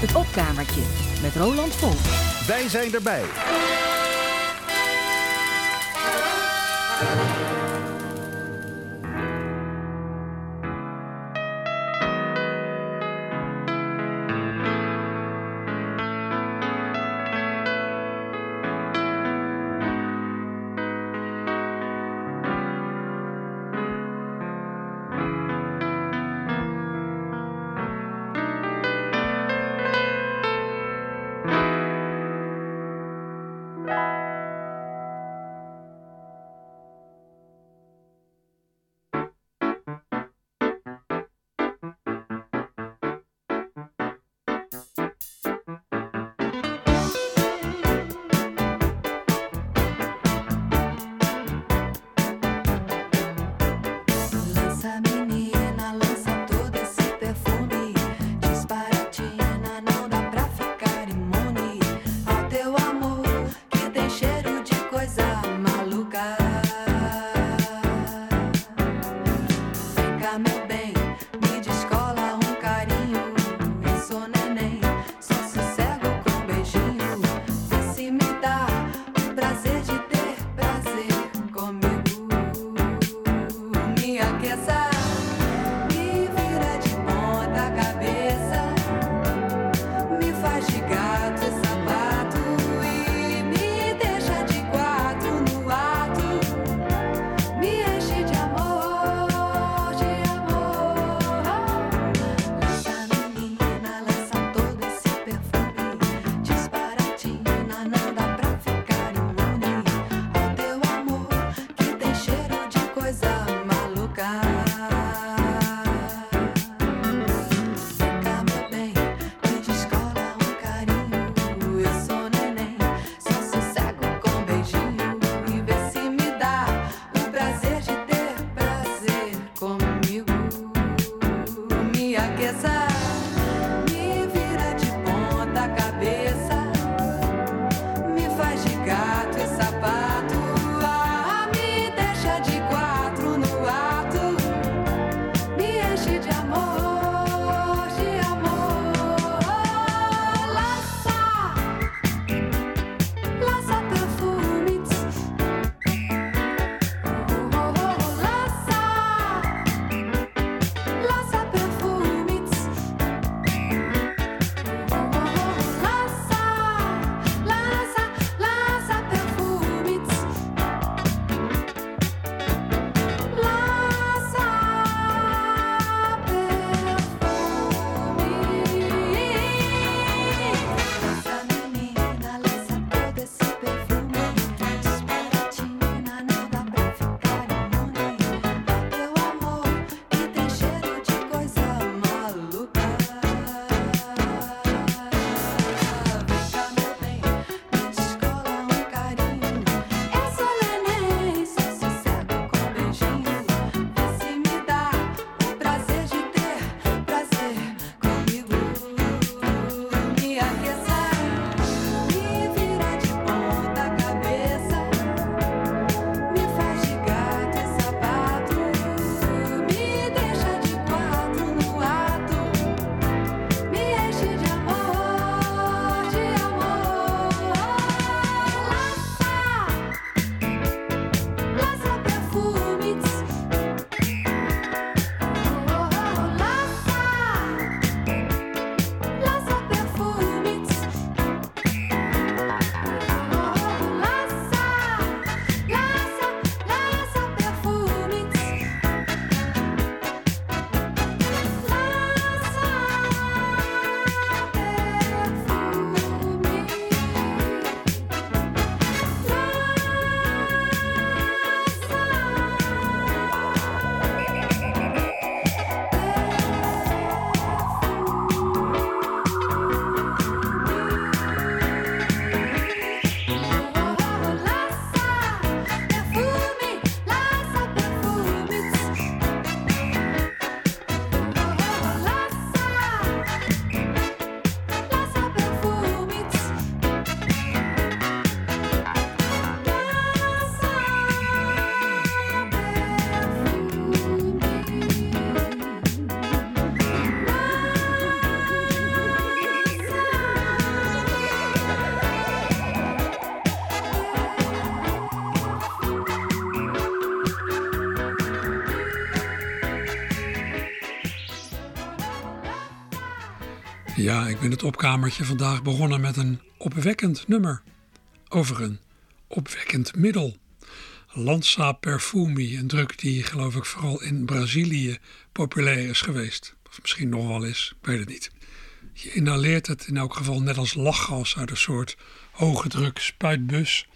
Het opkamertje met Roland Volk. Wij zijn erbij. Ja, ik ben het opkamertje vandaag begonnen met een opwekkend nummer. Over een opwekkend middel. Lanza Perfumi, een druk die geloof ik vooral in Brazilië populair is geweest. Of misschien nog wel is, ik weet het niet. Je inhaleert het in elk geval net als lachgas uit een soort hoge druk spuitbus.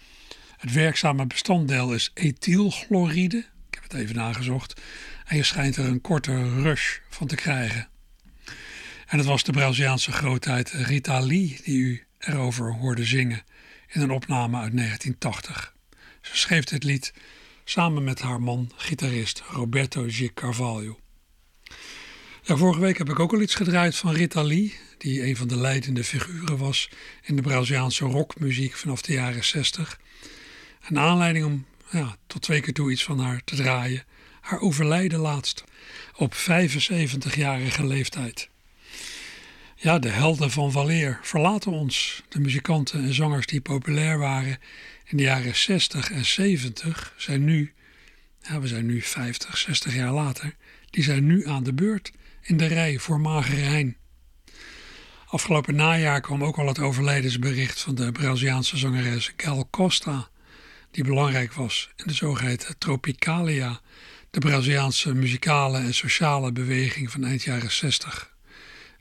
Het werkzame bestanddeel is ethylchloride. Ik heb het even nagezocht. En je schijnt er een korte rush van te krijgen. En het was de Braziliaanse grootheid Rita Lee die u erover hoorde zingen in een opname uit 1980. Ze schreef dit lied samen met haar man, gitarist Roberto G. Carvalho. Vorige week heb ik ook al iets gedraaid van Rita Lee, die een van de leidende figuren was in de Braziliaanse rockmuziek vanaf de jaren 60. Een aanleiding om ja, tot twee keer toe iets van haar te draaien. Haar overlijden laatst op 75-jarige leeftijd. Ja, de helden van Waleer verlaten ons. De muzikanten en zangers die populair waren in de jaren 60 en 70 zijn nu, we zijn nu 50, 60 jaar later, die zijn nu aan de beurt in de rij voor Magere Hein. Afgelopen najaar kwam ook al het overlijdensbericht van de Braziliaanse zangeres Gal Costa, die belangrijk was in de zogeheten Tropicalia, de Braziliaanse muzikale en sociale beweging van eind jaren 60.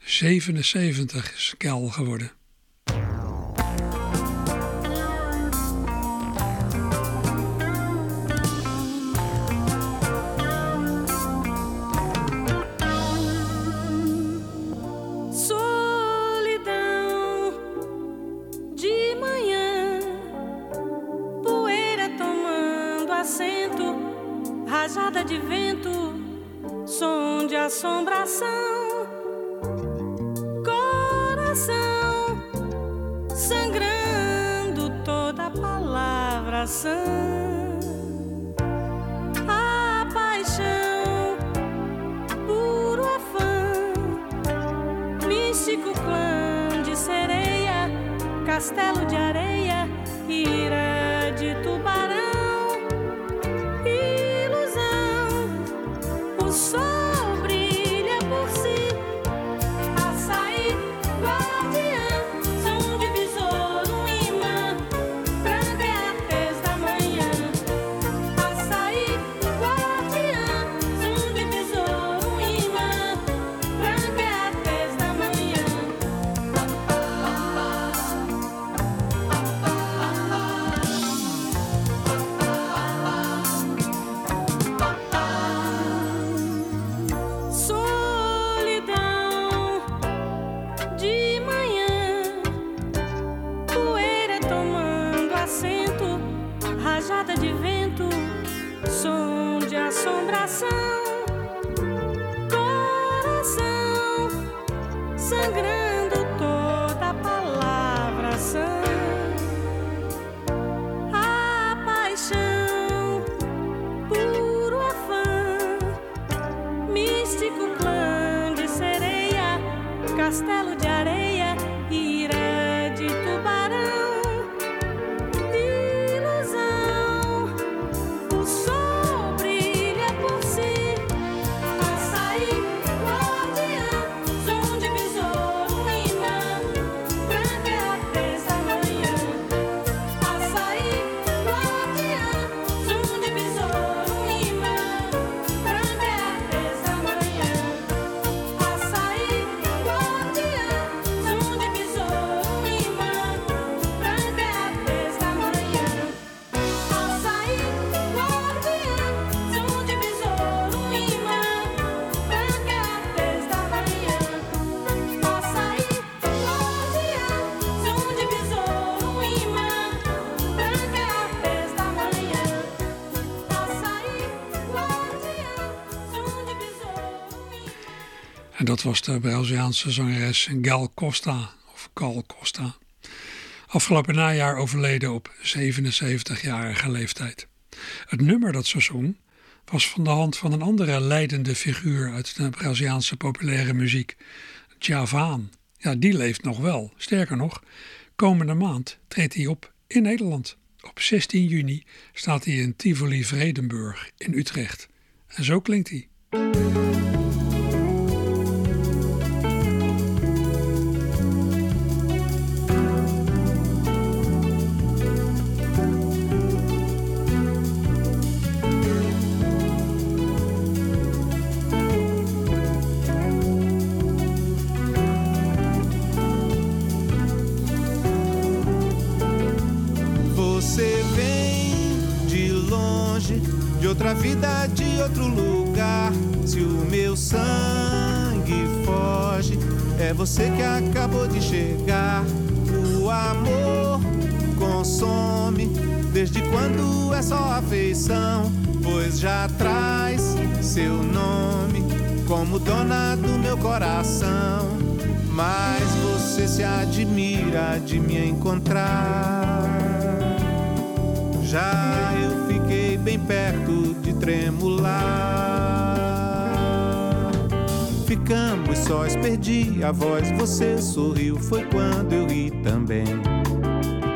77 is Gal geworden. rajada de vento, som de assombração, místico clã de sereia, castelo de areia, ira En de Braziliaanse zangeres Gal Costa, of Gal Costa. Afgelopen najaar overleden op 77-jarige leeftijd. Het nummer dat ze zong was van de hand van een andere leidende figuur uit de Braziliaanse populaire muziek, Javaan. Ja, die leeft nog wel. Sterker nog, komende maand treedt hij op in Nederland. Op 16 juni staat hij in Tivoli Vredenburg in Utrecht. En zo klinkt hij. Perdi a voz, você sorriu, foi quando eu ri também.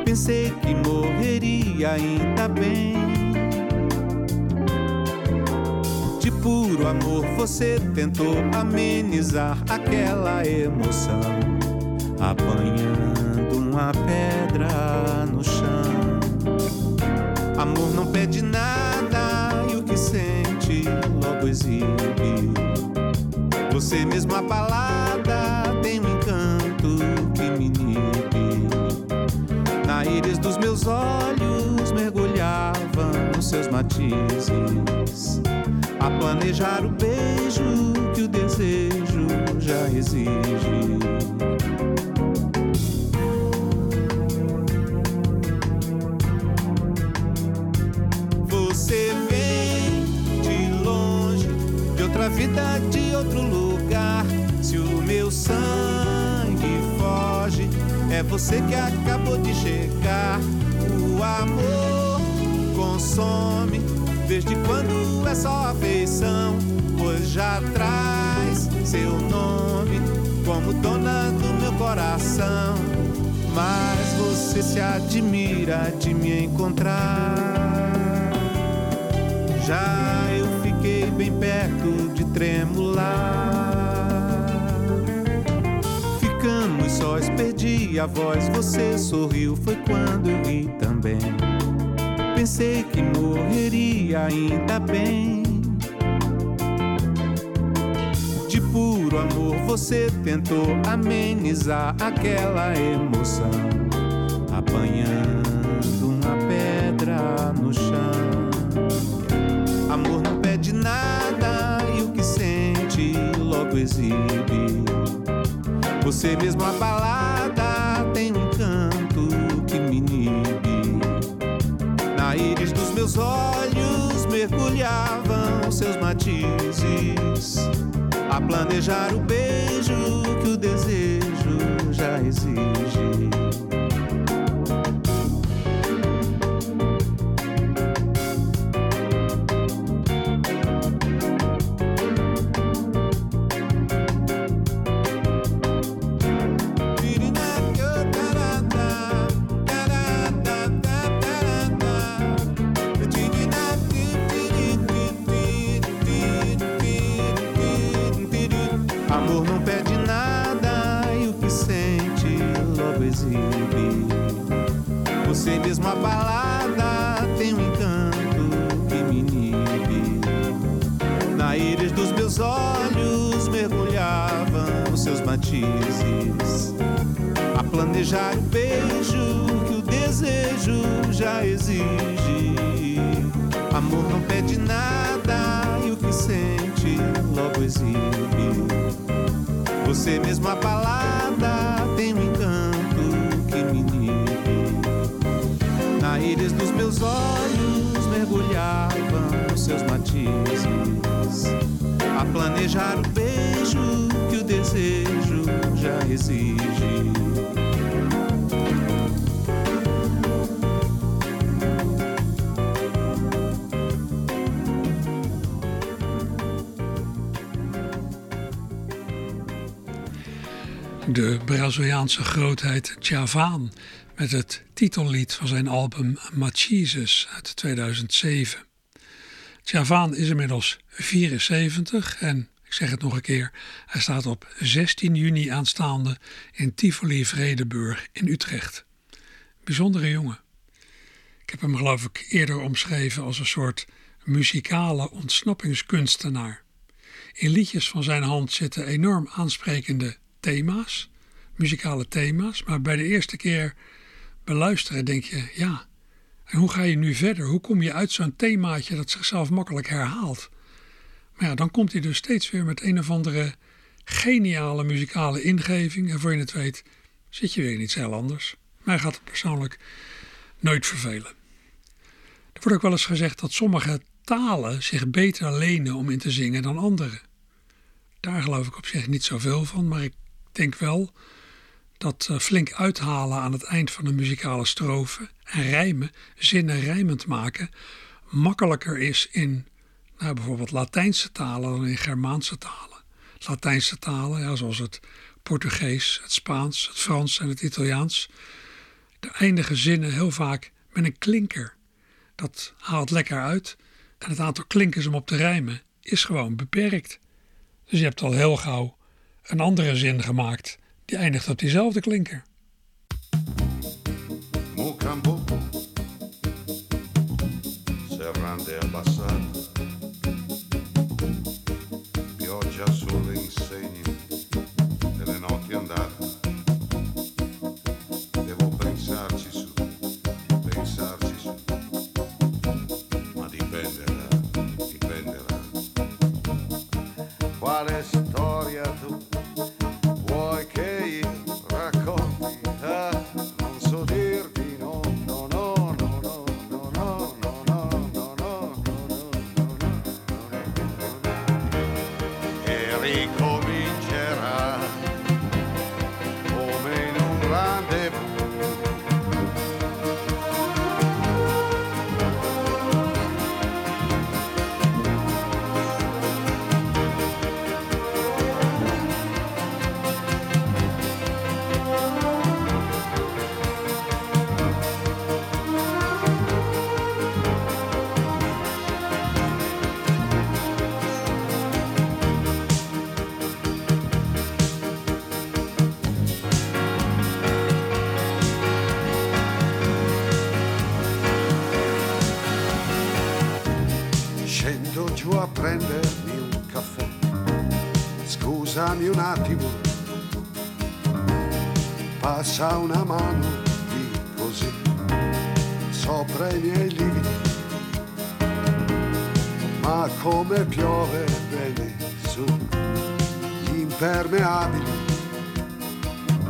Pensei que morreria ainda bem. De puro amor, você tentou amenizar aquela emoção, apanhando uma pedra no chão. Amor não pede nada e o que sente logo exibe. Você mesmo a balada tem um encanto que me inibe. Na íris dos meus olhos mergulhava nos seus matizes. A planejar o beijo que o desejo já exige. vida de outro lugar. É você que acabou de chegar. O amor consome, desde quando é só afeição, pois já traz seu nome como dona do meu coração. Mas você se admira de me encontrar. Já eu fiquei bem perto de tremular. Sós, perdi a voz, você sorriu, foi quando eu ri também. Pensei que morreria ainda bem. De puro amor, você tentou amenizar aquela emoção, apanhando uma pedra no chão. Amor não pede nada e o que sente logo exibe. Você mesmo a tem um canto que me inibe. Na íris dos meus olhos mergulhavam seus matizes. A planejar o beijo que o desejo já exige. Uma balada tem um encanto que me inibe. Na íris dos meus olhos mergulhavam os seus matizes. A planejar o beijo que o desejo já exige. Amor não pede nada e o que sente logo exibe. Você mesma a balada tem um encanto que me íris dos meus olhos mergulhavam os seus matizes. A planejar o beijo que o desejo já exige. de Braziliaanse grootheid Javaan met het titellied van zijn album Machises uit 2007. Javaan is inmiddels 74 en ik zeg het nog een keer, hij staat op 16 juni aanstaande in Tivoli Vredeburg in Utrecht. Bijzondere jongen. Ik heb hem geloof ik eerder omschreven als een soort muzikale ontsnappingskunstenaar. In liedjes van zijn hand zitten enorm aansprekende thema's, muzikale thema's. Maar bij de eerste keer beluisteren denk je, ja, En hoe ga je nu verder? Hoe kom je uit zo'n themaatje dat zichzelf makkelijk herhaalt? Maar ja, dan komt hij dus steeds weer met een of andere geniale muzikale ingeving. En voor je het weet zit je weer in iets heel anders. Mij gaat het persoonlijk nooit vervelen. Er wordt ook wel eens gezegd dat sommige talen zich beter lenen om in te zingen dan andere. Daar geloof ik op zich niet zoveel van, maar ik denk wel dat uh, flink uithalen aan het eind van een muzikale strofe en rijmen, zinnen rijmend maken, makkelijker is in nou, bijvoorbeeld Latijnse talen dan in Germaanse talen. Latijnse talen, ja, zoals het Portugees, het Spaans, het Frans en het Italiaans, de eindigen zinnen heel vaak met een klinker. Dat haalt lekker uit en het aantal klinkers om op te rijmen is gewoon beperkt. Dus je hebt al heel gauw een andere zin gemaakt die eindigt op diezelfde klinker. Mocambo, serrande abbassate, pioggia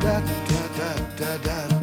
Da da da da da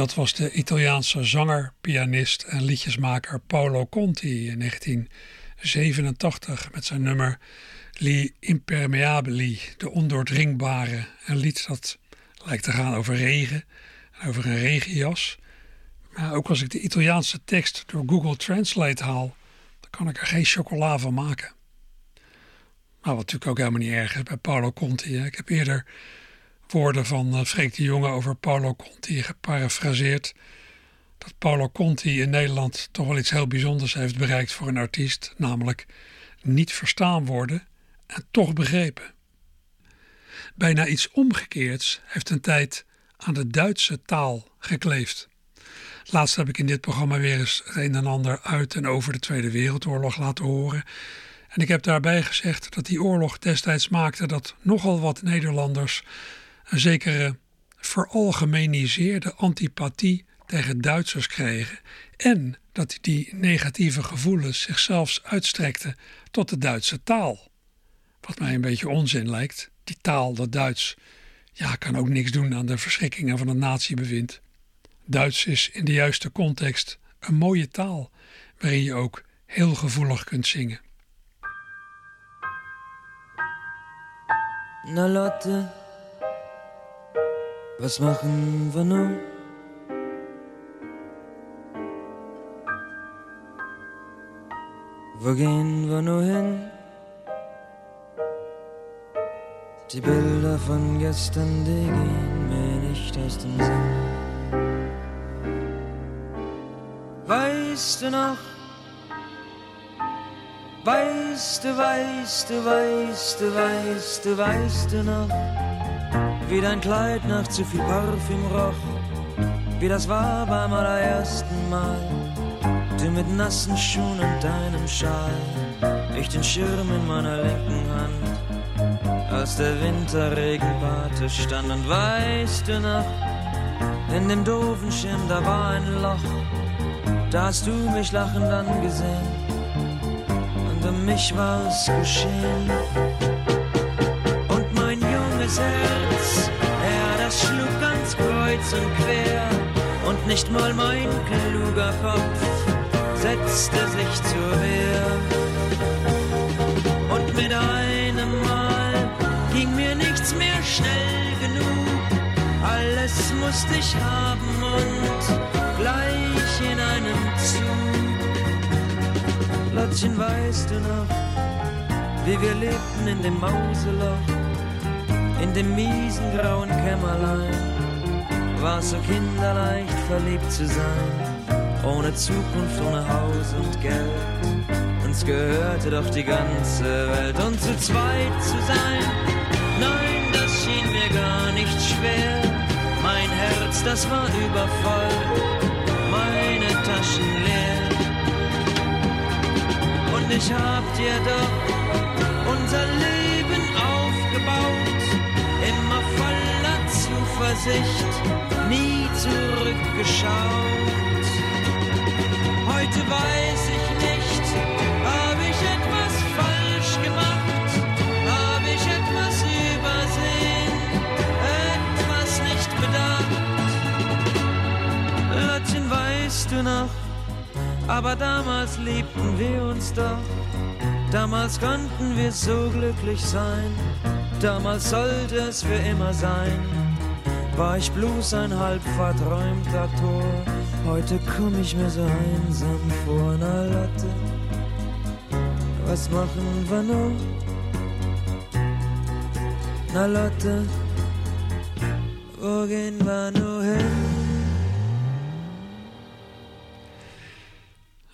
dat was de Italiaanse zanger, pianist en liedjesmaker Paolo Conti in 1987 met zijn nummer Li Impermeabili, de ondoordringbare. Een lied dat Lijkt te gaan over regen en over een regenjas. Maar ook als ik de Italiaanse tekst door Google Translate haal, dan kan ik er geen chocola van maken. Maar wat natuurlijk ook helemaal niet erg is bij Paolo Conti. Ik heb eerder woorden van uh, Freek de Jonge over Paolo Conti geparafraseerd. Dat Paolo Conti in Nederland toch wel iets heel bijzonders heeft bereikt voor een artiest, namelijk niet verstaan worden en toch begrepen. Bijna iets omgekeerds heeft een tijd aan de Duitse taal gekleefd. Laatst heb ik in dit programma weer eens het een en ander uit en over de Tweede Wereldoorlog laten horen. En ik heb daarbij gezegd dat die oorlog destijds maakte dat nogal wat Nederlanders een zekere veralgemeniseerde antipathie tegen Duitsers kregen en dat die negatieve gevoelens zich zelfs uitstrekten tot de Duitse taal. Wat mij een beetje onzin lijkt, die taal, dat Duits, ja, kan ook niks doen aan de verschrikkingen van het natiebewind. Duits is in de juiste context een mooie taal waarin je ook heel gevoelig kunt zingen. Na Lotte, was machen wir nun? Wo gehen wir nur hin? Die Bilder von gestern, die gehen mir nicht aus dem Sinn. Weißt du noch? Weißt du, weißt du, weißt du, weißt du, weißt du noch? Wie dein Kleid nach zu viel Parfüm roch, wie das war beim allerersten Mal. Du mit nassen Schuhen und deinem Schal, ich den Schirm in meiner linken Hand, als der Winterregen Pate stand. Und weißt du noch, in dem doofen Schirm, da war ein Loch, da hast du mich lachend angesehen und um mich war's geschehen. Junges Herz, ja, das schlug ganz kreuz und quer und nicht mal mein kluger Kopf setzte sich zur Wehr. Und mit einem Mal ging mir nichts mehr schnell genug. Alles musste ich haben und gleich in einem Zug. Lottchen, weißt du noch, wie wir lebten in dem Mauseloch, in dem miesen grauen Kämmerlein? War so kinderleicht verliebt zu sein ohne Zukunft, ohne Haus und Geld. Uns gehörte doch die ganze Welt und zu zweit zu sein. Nein, das schien mir gar nicht schwer. Mein Herz, das war übervoll, meine Taschen leer. Und ich hab dir doch unser Leben Zuversicht, nie zurückgeschaut. Heute weiß ich nicht, hab ich etwas falsch gemacht, hab ich etwas übersehen, etwas nicht bedacht. Lottchen, weißt du noch, aber damals liebten wir uns doch, damals konnten wir so glücklich sein, damals sollte es für immer sein, war ich bloß ein halb verträumter Tor Heute komm ich mir so einsam vor, na Lotte, was machen wir noch? Na Lotte, wo gehen wir nur hin?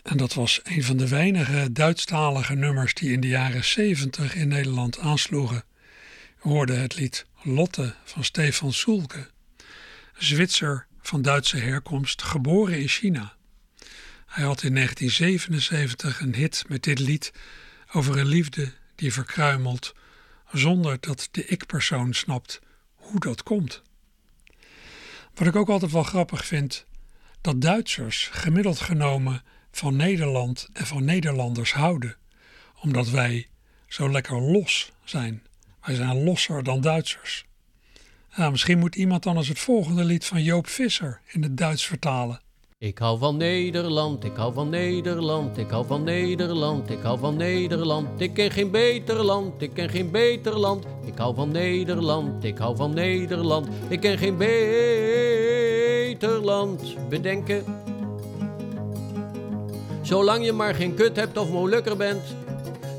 En dat was een van de weinige Duitsstalige nummers die in de jaren 70 in Nederland aansloegen. We hoorden het lied Lotte van Stefan Soelke, Zwitser van Duitse herkomst, geboren in China. Hij had in 1977 een hit met dit lied over een liefde die verkruimelt, zonder dat de ik-persoon snapt hoe dat komt. Wat ik ook altijd wel grappig vind, dat Duitsers gemiddeld genomen van Nederland en van Nederlanders houden, omdat wij zo lekker los zijn. Wij zijn losser dan Duitsers. Nou, misschien moet iemand dan het volgende lied van Joop Visser in het Duits vertalen. Ik hou van Nederland, ik hou van Nederland, ik hou van Nederland, ik hou van Nederland. Ik ken geen beter land, ik ken geen beter land. Ik hou van Nederland, ik hou van Nederland. Ik ken geen beter land. Bedenken. Zolang je maar geen kut hebt of molukker bent.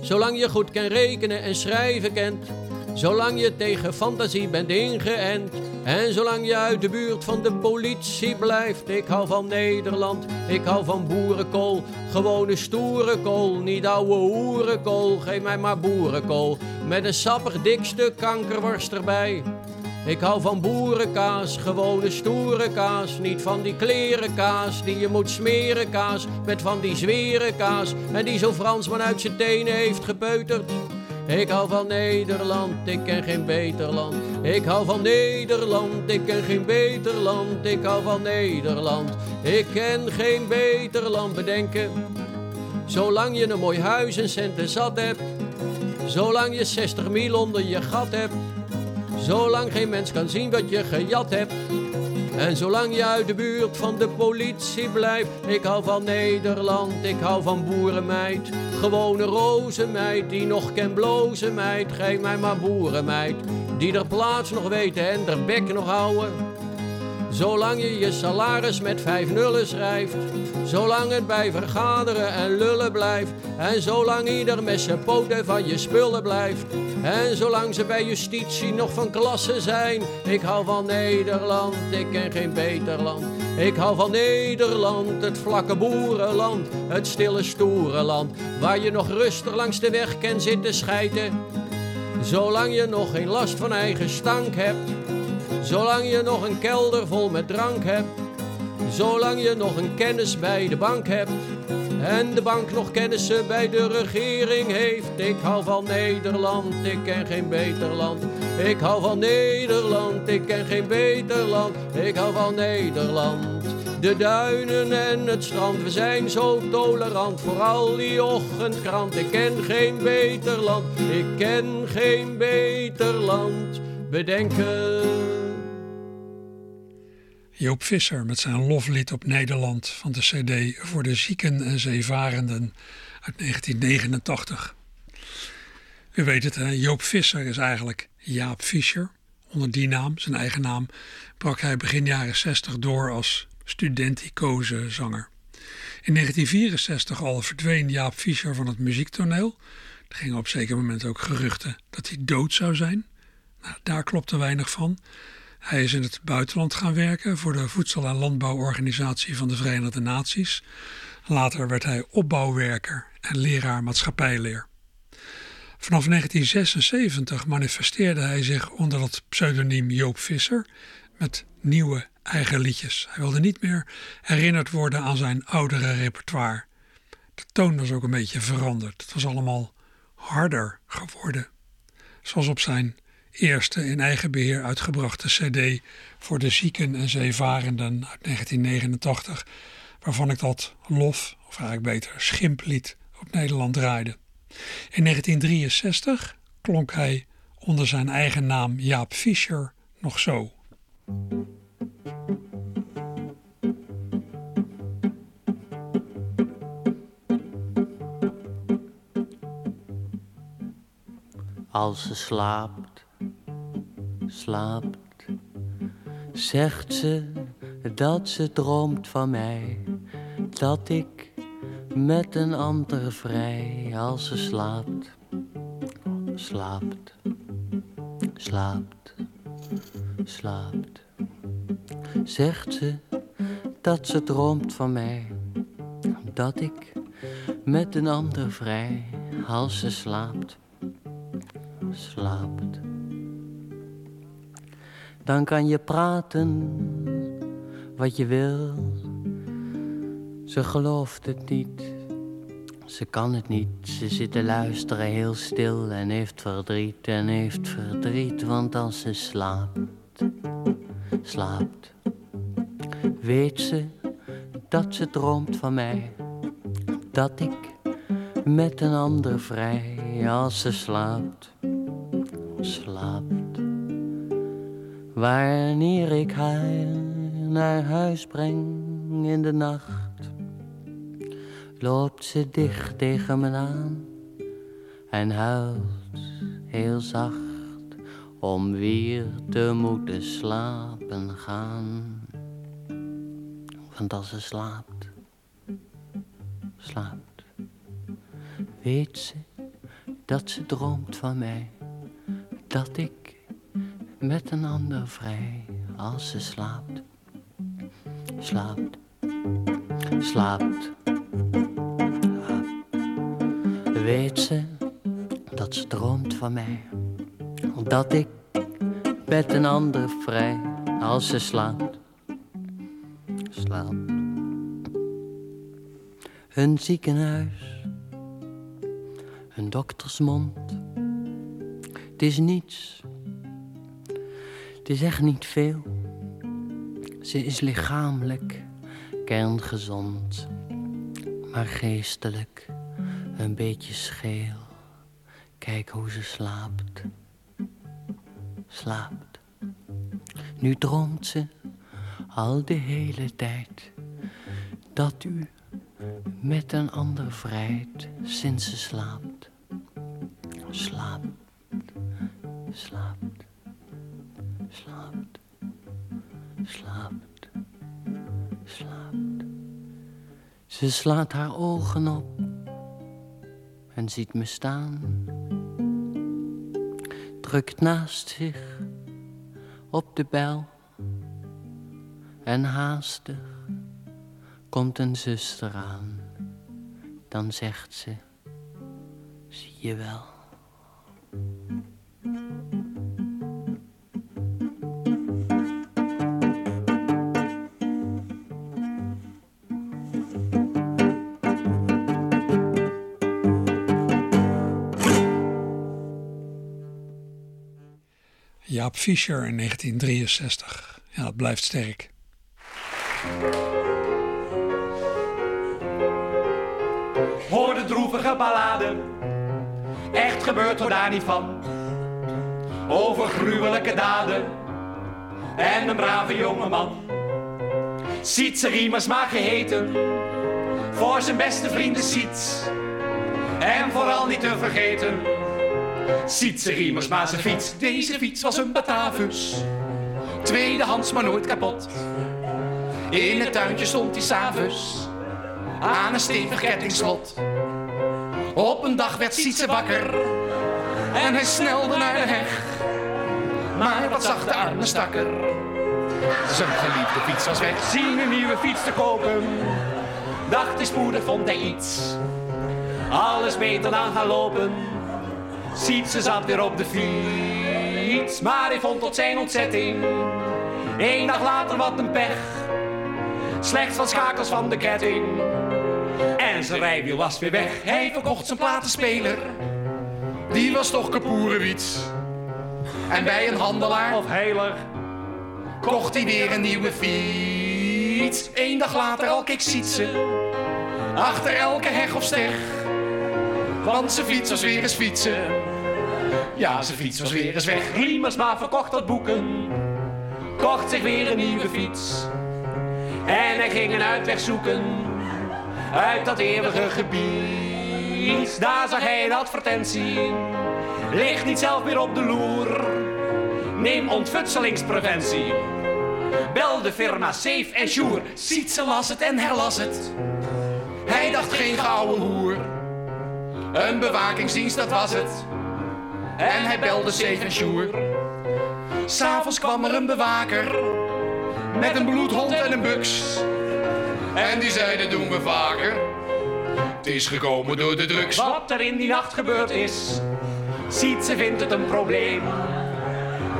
Zolang je goed kan rekenen en schrijven kent. Zolang je tegen fantasie bent ingeënt. En zolang je uit de buurt van de politie blijft. Ik hou van Nederland, ik hou van boerenkool. Gewone stoere kool, niet ouwe hoerenkool. Geef mij maar boerenkool. Met een sappig dik stuk kankerworst erbij. Ik hou van boerenkaas, gewone stoere kaas. Niet van die klerenkaas die je moet smeren kaas. Met van die zwere kaas. En die zo'n Fransman uit zijn tenen heeft gepeuterd. Ik hou van Nederland, ik ken geen beter land. Ik hou van Nederland, ik ken geen beter land. Ik hou van Nederland, ik ken geen beter land. Bedenken, zolang je een mooi huis en centen zat hebt. Zolang je 60 mil onder je gat hebt. Zolang geen mens kan zien wat je gejat hebt. En zolang je uit de buurt van de politie blijft, ik hou van Nederland, ik hou van boerenmeid. Gewone rozenmeid, die nog ken blozen meid, geef mij maar boerenmeid. Die er plaats nog weten en er bek nog houden. Zolang je je salaris met vijf nullen schrijft. Zolang het bij vergaderen en lullen blijft. En zolang ieder met zijn poten van je spullen blijft. En zolang ze bij justitie nog van klasse zijn. Ik hou van Nederland, ik ken geen beter land. Ik hou van Nederland, het vlakke boerenland. Het stille stoere land. Waar je nog rustig langs de weg kan zitten schijten. Zolang je nog geen last van eigen stank hebt. Zolang je nog een kelder vol met drank hebt. Zolang je nog een kennis bij de bank hebt. En de bank nog kennissen bij de regering heeft. Ik hou van Nederland, ik ken geen beter land. Ik hou van Nederland, ik ken geen beter land. Ik hou van Nederland. De duinen en het strand, we zijn zo tolerant. Vooral die ochtendkrant, ik ken geen beter land. Ik ken geen beter land. Bedenken. Joop Visser met zijn loflied op Nederland van de CD voor de zieken en zeevarenden uit 1989. U weet het, hè? Joop Visser is eigenlijk Jaap Fischer. Onder die naam, zijn eigen naam, brak hij begin jaren 60 door als studenticoze zanger. In 1964 al verdween Jaap Fischer van het muziektoneel. Er gingen op zeker moment ook geruchten dat hij dood zou zijn. Nou, daar klopte weinig van. Hij is in het buitenland gaan werken voor de Voedsel- en Landbouworganisatie van de Verenigde Naties. Later werd hij opbouwwerker en leraar maatschappijleer. Vanaf 1976 manifesteerde hij zich onder het pseudoniem Joop Visser met nieuwe eigen liedjes. Hij wilde niet meer herinnerd worden aan zijn oudere repertoire. De toon was ook een beetje veranderd. Het was allemaal harder geworden. Zoals op zijn eerste in eigen beheer uitgebrachte CD voor de zieken en zeevarenden uit 1989, waarvan ik dat lof, of eigenlijk beter schimplied, op Nederland draaide. In 1963 klonk hij onder zijn eigen naam Jaap Fischer nog zo. Als ze slaapt slaapt, zegt ze dat ze droomt van mij, dat ik met een ander vrij als ze slaapt, slaapt, slaapt, slaapt. Zegt ze dat ze droomt van mij, dat ik met een ander vrij als ze slaapt, slaapt dan kan je praten wat je wil. Ze gelooft het niet, ze kan het niet. Ze zit te luisteren heel stil en heeft verdriet en heeft verdriet. Want als ze slaapt, slaapt, weet ze dat ze droomt van mij. Dat ik met een ander vrij als ze slaapt, slaapt. Wanneer ik haar naar huis breng, in de nacht loopt ze dicht tegen me aan en huilt heel zacht om weer te moeten slapen gaan. Want als ze slaapt, slaapt, weet ze dat ze droomt van mij, dat ik met een ander vrij als ze slaapt, slaapt, slaapt. Weet ze dat ze droomt van mij, dat ik met een ander vrij als ze slaapt, slaapt. Een ziekenhuis, een doktersmond, het is niets, het is echt niet veel. Ze is lichamelijk kerngezond, maar geestelijk een beetje scheel. Kijk hoe ze slaapt, slaapt. Nu droomt ze al de hele tijd dat u met een ander vrijt sinds ze slaapt. Slaapt, slaapt, slaapt, slaapt, slaapt. Ze slaat haar ogen op en ziet me staan. Drukt naast zich op de bel en haastig komt een zuster aan. Dan zegt ze, zie je wel. Jaap Fischer in 1963. Ja, dat blijft sterk. Hoor de droevige ballade, echt gebeurt er daar niet van. Over gruwelijke daden en een brave jongeman. Ziet ze Riemers maar geheten, voor zijn beste vrienden ziet. En vooral niet te vergeten, ziet ze Riemers maar zijn fiets. Deze fiets was een Batavus, tweedehands maar nooit kapot. In het tuintje stond hij s'avonds aan een stevig kettingslot. Op een dag werd Sietse wakker en hij snelde naar de heg. Maar wat zag de arme stakker? Zijn geliefde fiets was weg. Zien een nieuwe fiets te kopen. Dacht hij spoedig vond hij iets. Alles beter dan gaan lopen. Sietse zat weer op de fiets. Maar hij vond tot zijn ontzetting. Eén dag later wat een pech. Slechts wat schakels van de ketting. En zijn rijwiel was weer weg. Hij verkocht zijn platenspeler. Die was toch kapoerenwiets. En bij een handelaar of heiler kocht hij weer een nieuwe fiets. Eén dag later al keek Sietse achter elke heg of steg. Want zijn fiets was weer eens fietsen. Ja, zijn fiets was weer eens weg. Riemersma verkocht dat boeken. Kocht zich weer een nieuwe fiets. En hij ging een uitweg zoeken uit dat eeuwige gebied. Daar zag hij een advertentie, ligt niet zelf meer op de loer. Neem ontfutselingspreventie. Bel de firma Safe en Sure. Ziet ze las het en herlas het. Hij dacht geen gouden hoer. Een bewakingsdienst, dat was het. En hij belde Safe en Sure. S'avonds kwam er een bewaker met een bloedhond en een buks. En die zeiden doen we vaker. Het is gekomen door de drugs. Wat er in die nacht gebeurd is, ziet ze vindt het een probleem.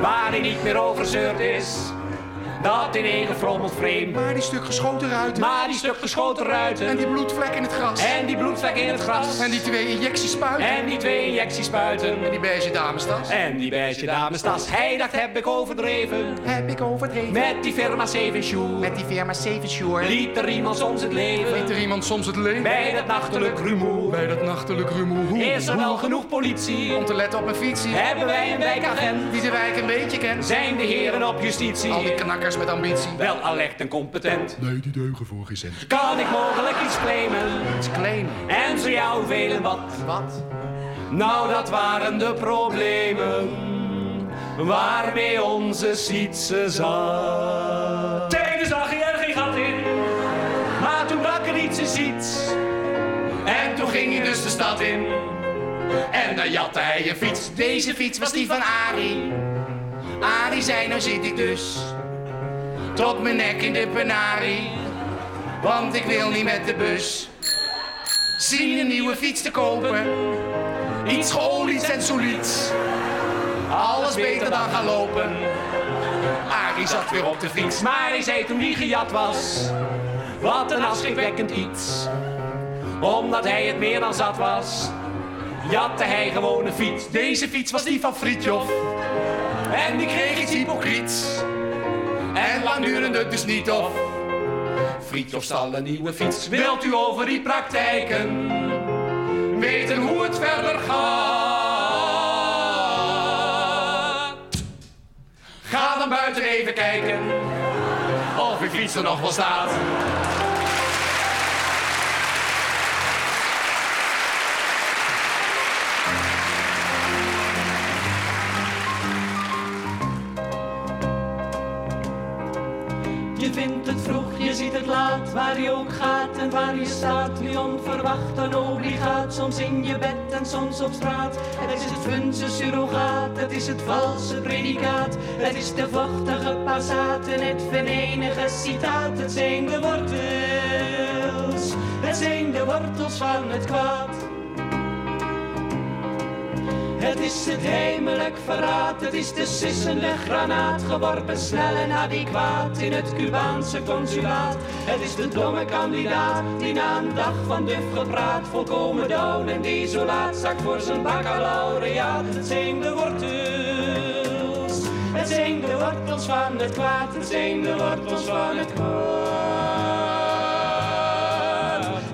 Waar hij niet meer over zeurt is, dat in één gefrommeld frame. Maar die stuk geschoten ruiten. Maar die stuk geschoten ruiten. En die bloedvlek in het gras. En die bloedvlek in het gras. En die twee injecties spuiten. En die twee injecties spuiten. En die beige damestas. En die beige damestas. Hij dacht, heb ik overdreven. Heb ik overdreven. Met die firma Seven Sure. Met die firma Seven Sure. Liet er iemand soms het leven. Liet er iemand soms het leven. Bij dat nachtelijk rumoer. Bij dat nachtelijk rumoer. Is er wel genoeg politie? Om te letten op mijn fietsie. Hebben wij een wijkagent? Die de wijk een beetje kent. Zijn de heren op justitie? Al die knakkers Met ambitie. Wel alert en competent. Nee, die deugen voor geen cent. Kan ik mogelijk iets claimen? Iets claimen. En zo jou velen wat? Wat? Nou, dat waren de problemen waarmee onze Sietse zat. Tegen zag je er geen gat in, maar toen brak er iets in Siets. En toen ging hij dus de stad in. En dan jatte hij een fiets. Deze fiets was die van Arie. Arie zei, nou zit ik dus tot mijn nek in de penarie. Want ik wil niet met de bus. Zien een nieuwe fiets te kopen. Iets geolied en solied. Alles beter dan gaan lopen. Arie zat weer op de fiets. Maar hij zei toen hij gejat was, wat een afschrikwekkend iets. Omdat hij het meer dan zat was, jatte hij gewoon een fiets. Deze fiets was die van Friedjof. En die kreeg iets hypocriets. En lang duurde het dus niet of. Friedjof stal een nieuwe fiets. Wilt u over die praktijken Weten hoe het verder gaat. Ga dan buiten even kijken of uw fiets er nog wel staat. Het vroeg, je ziet het laat, waar je ook gaat en waar je staat. Wie onverwacht een obligaat, soms in je bed en soms op straat. Het is het funze surrogaat, het is het valse predicaat. Het is de vochtige passaat en het venenige citaat. Het zijn de wortels, het zijn de wortels van het kwaad. Het is het heimelijk verraad, het is de sissende granaat, geworpen snel en adequaat in het Cubaanse consulaat. Het is de domme kandidaat die na een dag van duf gepraat, volkomen down en desolaat, zakt voor zijn baccalaureaat. Het zijn de wortels, het zijn de wortels van het kwaad, het zijn de wortels van het kwaad.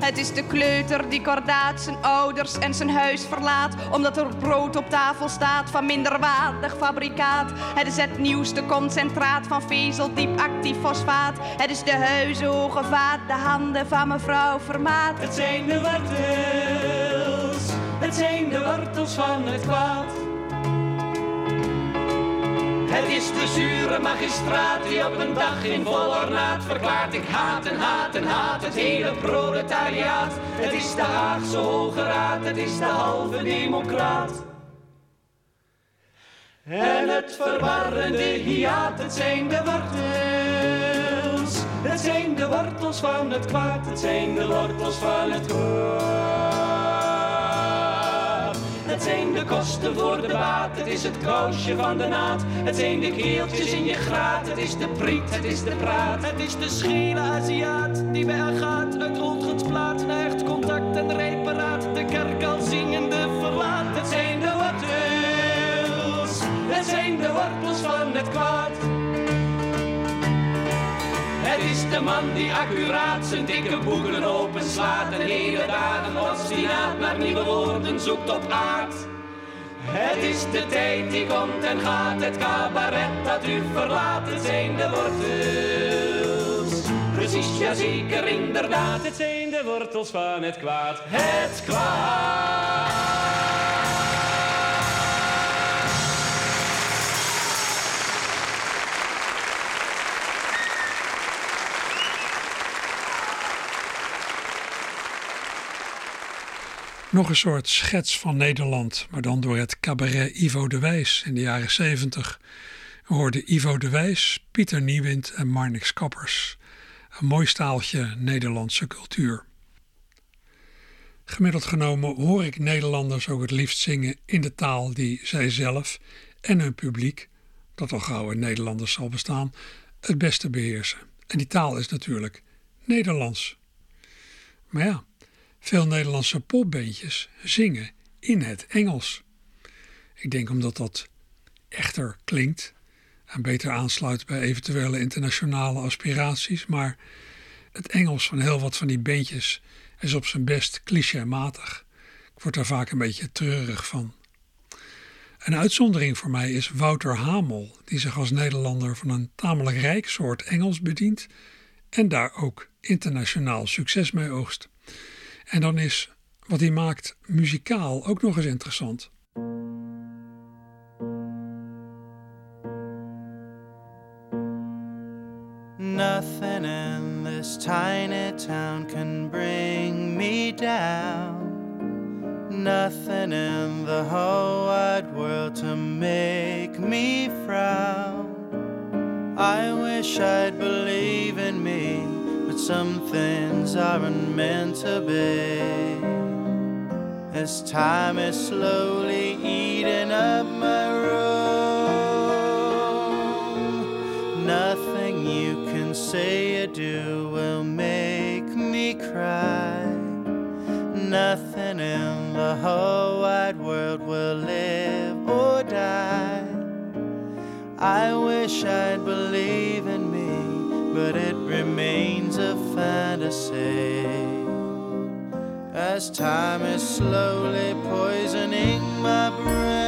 Het is de kleuter die kordaat zijn ouders en zijn huis verlaat. Omdat er brood op tafel staat van minderwaardig fabrikaat. Het is het nieuwste concentraat van vezeldiep actief fosfaat. Het is de huizenhoge vaat, de handen van mevrouw Vermaat. Het zijn de wortels, het zijn de wortels van het kwaad. Het is de zure magistraat die op een dag in vol ornaat verklaart Ik haat en haat en haat het hele proletariaat. Het is de Haagse Hoge Raad, het is de halve democraat. En het verwarrende hiaat, het zijn de wortels. Het zijn de wortels van het kwaad, het zijn de wortels van het kwaad het zijn de kosten voor de baat, het is het kousje van de naad. Het zijn de keeltjes in je graat, het is de priet, het is de praat. Het is de schele Aziat die bij haar gaat, uit Oldgensplaat naar echt contact en rijparaat. De kerk al zingende verlaat, het zijn de wortels, het zijn de wortels van het kwaad. Het is de man die accuraat zijn dikke boeken openslaat en hele dagen obstinaat naar nieuwe woorden zoekt op aard. Het is de tijd die komt en gaat, het cabaret dat u verlaat, het zijn de wortels. Precies, ja zeker, inderdaad, het zijn de wortels van het kwaad. Het kwaad. Nog een soort schets van Nederland, maar dan door het cabaret Ivo de Wijs in de jaren 70. We hoorden Ivo de Wijs, Pieter Niewind en Marnix Kappers. Een mooi staaltje Nederlandse cultuur. Gemiddeld genomen hoor ik Nederlanders ook het liefst zingen in de taal die zij zelf en hun publiek, dat al gauw in Nederlanders zal bestaan, het beste beheersen. En die taal is natuurlijk Nederlands. Maar ja, veel Nederlandse popbandjes zingen in het Engels. Ik denk omdat dat echter klinkt en beter aansluit bij eventuele internationale aspiraties, maar het Engels van heel wat van die bandjes is op zijn best clichématig. Ik word daar vaak een beetje treurig van. Een uitzondering voor mij is Wouter Hamel, die zich als Nederlander van een tamelijk rijk soort Engels bedient en daar ook internationaal succes mee oogst. En dan is wat hij maakt muzikaal ook nog eens interessant. Nothing in this tiny town can bring me down. Nothing in the whole wide world to make me frown. I wish I'd believe in me, some things aren't meant to be. As time is slowly eating up my room, nothing you can say or do will make me cry. Nothing in the whole wide world will live or die. I wish I'd believe in me, but it remains a fantasy. As time is slowly poisoning my brain.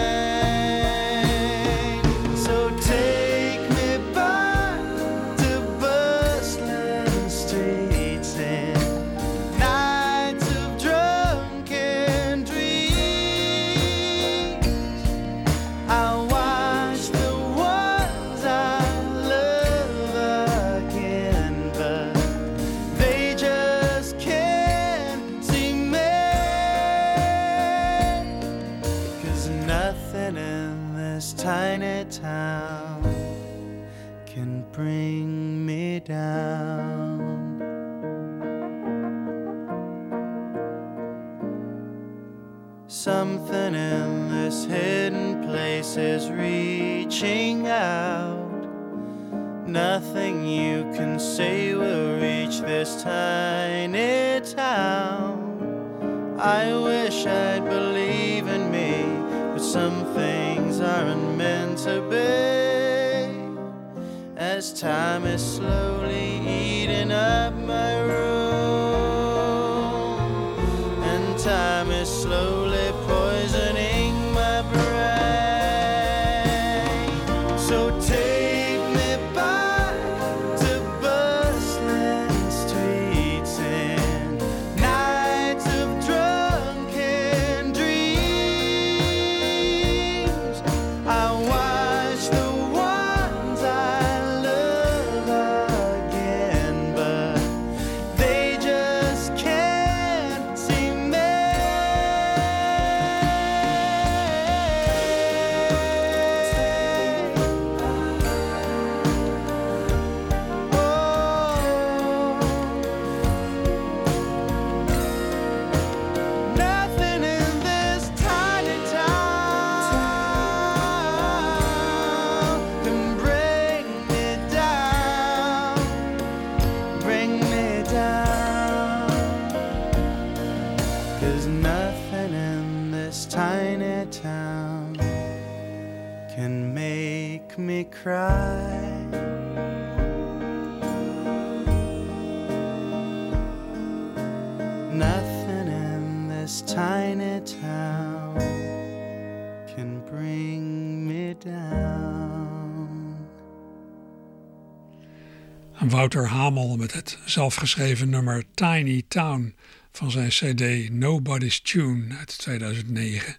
Wouter Hamel met het zelfgeschreven nummer Tiny Town van zijn CD Nobody's Tune uit 2009.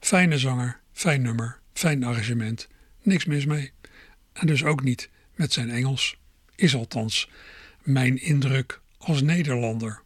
Fijne zanger, fijn nummer, fijn arrangement, niks mis mee. En dus ook niet met zijn Engels, is althans mijn indruk als Nederlander.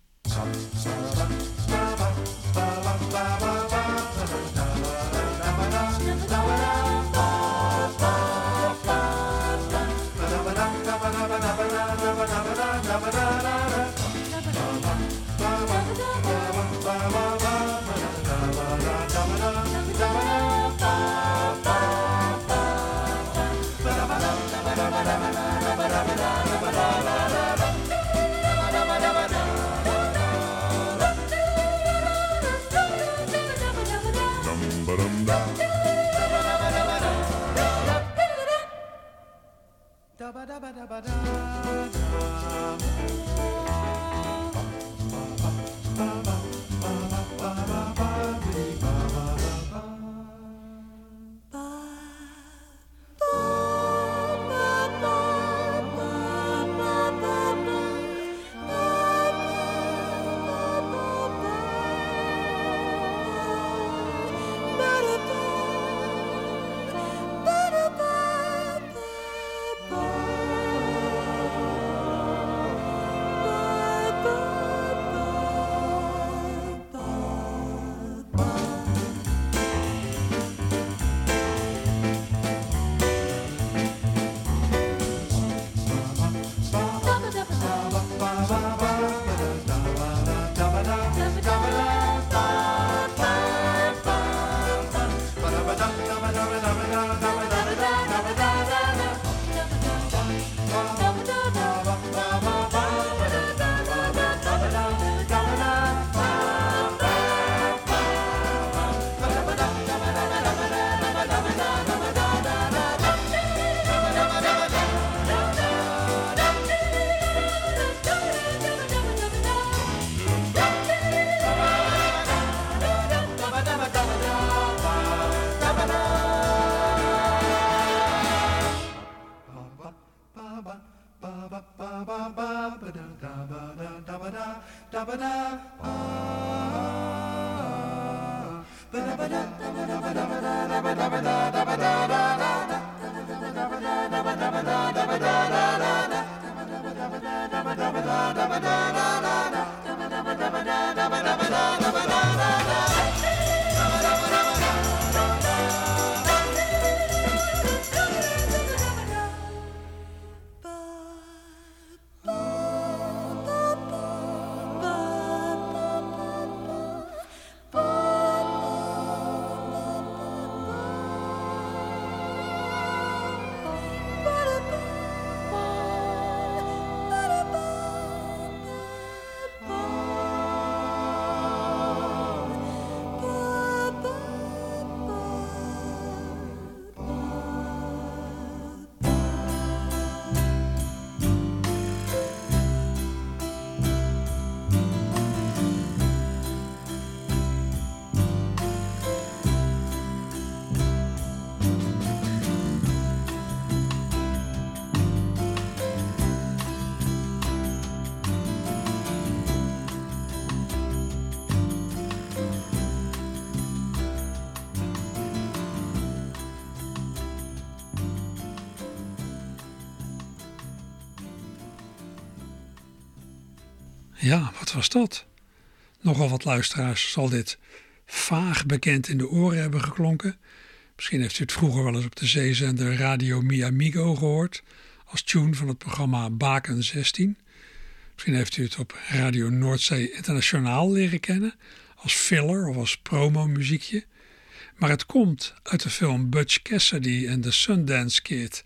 ba ba ba ba Ja, wat was dat? Nogal wat luisteraars zal dit vaag bekend in de oren hebben geklonken. Misschien heeft u het vroeger wel eens op de zeezender Radio Mi Amigo gehoord, als tune van het programma Baken 16. Misschien heeft u het op Radio Noordzee Internationaal leren kennen, als filler of als promomuziekje. Maar het komt uit de film Butch Cassidy en The Sundance Kid,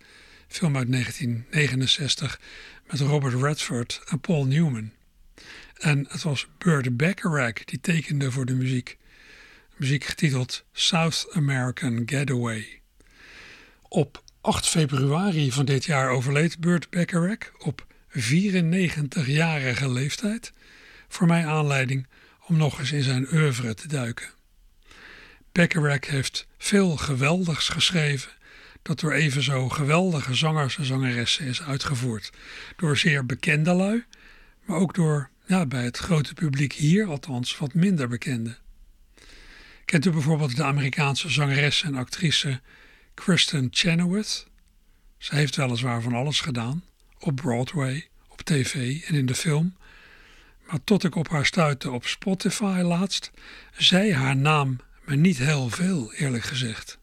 film uit 1969 met Robert Redford en Paul Newman. En het was Burt Bacharach die tekende voor de muziek. Muziek getiteld South American Getaway. Op 8 februari van dit jaar overleed Burt Bacharach op 94-jarige leeftijd. Voor mij aanleiding om nog eens in zijn oeuvre te duiken. Bacharach heeft veel geweldigs geschreven dat door even zo geweldige zangers en zangeressen is uitgevoerd. Door zeer bekende lui, maar ook door ja, bij het grote publiek hier althans wat minder bekende. Kent u bijvoorbeeld de Amerikaanse zangeres en actrice Kristen Chenoweth? Zij heeft weliswaar van alles gedaan, op Broadway, op tv en in de film. Maar tot ik op haar stuitte op Spotify laatst, zei haar naam me niet heel veel, eerlijk gezegd.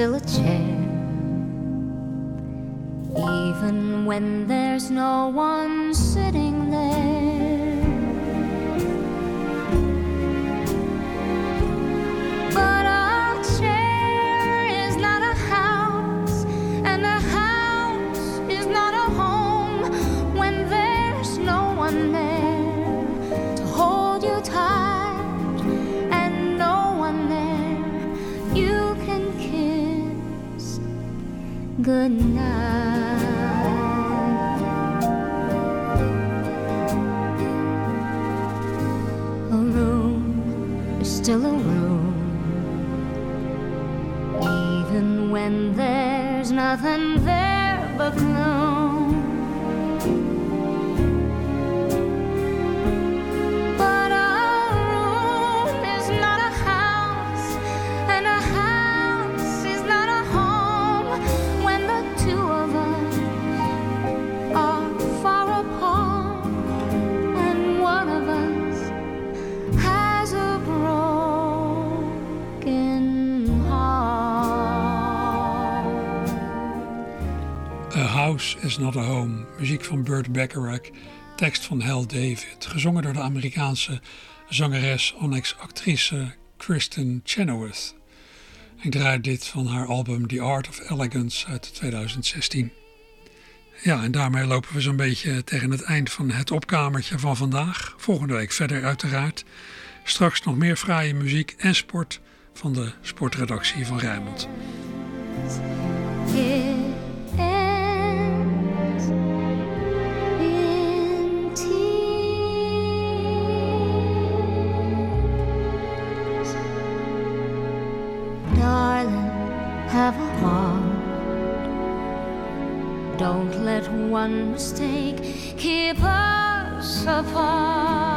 Still a chair. Even when there's no one is Not a Home, muziek van Burt Bacharach, tekst van Hal David, gezongen door de Amerikaanse zangeres, Onyx-actrice Kristen Chenoweth. Ik draai dit van haar album The Art of Elegance uit 2016. Ja, en daarmee lopen we zo'n beetje tegen het eind van het opkamertje van vandaag. Volgende week verder uiteraard. Straks nog meer fraaie muziek en sport van de sportredactie van Rijnmond. Darling, have a heart. Don't let one mistake keep us apart.